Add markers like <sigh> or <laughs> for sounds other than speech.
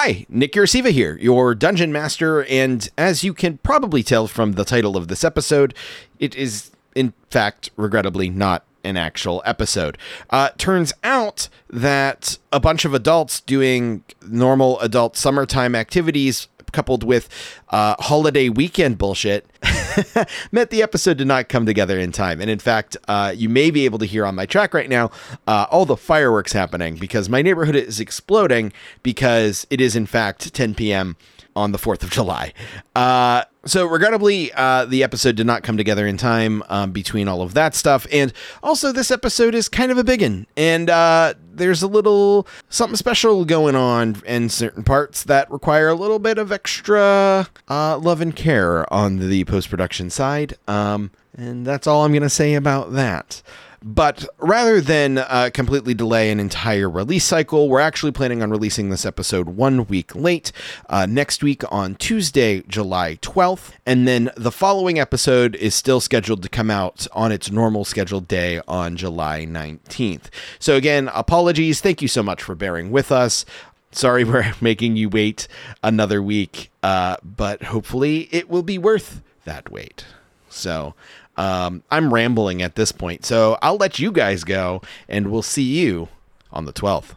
Hi, Nick Urasiva here, your dungeon master, and as you can probably tell from the title of this episode, it is, in fact, regrettably not an actual episode. Uh, turns out that a bunch of adults doing normal adult summertime activities coupled with uh, holiday weekend bullshit <laughs> meant the episode did not come together in time. And in fact, uh, you may be able to hear on my track right now uh, all the fireworks happening because my neighborhood is exploding because it is in fact 10 p.m. on the 4th of July. Uh, so, regrettably, uh, the episode did not come together in time um, between all of that stuff. And also, this episode is kind of a big one. And uh, there's a little something special going on in certain parts that require a little bit of extra uh, love and care on the post production side. Um, and that's all I'm going to say about that. But rather than uh, completely delay an entire release cycle, we're actually planning on releasing this episode one week late, uh, next week on Tuesday, July 12th. And then the following episode is still scheduled to come out on its normal scheduled day on July 19th. So, again, apologies. Thank you so much for bearing with us. Sorry we're <laughs> making you wait another week, uh, but hopefully it will be worth that wait. So, um, I'm rambling at this point, so I'll let you guys go, and we'll see you on the 12th.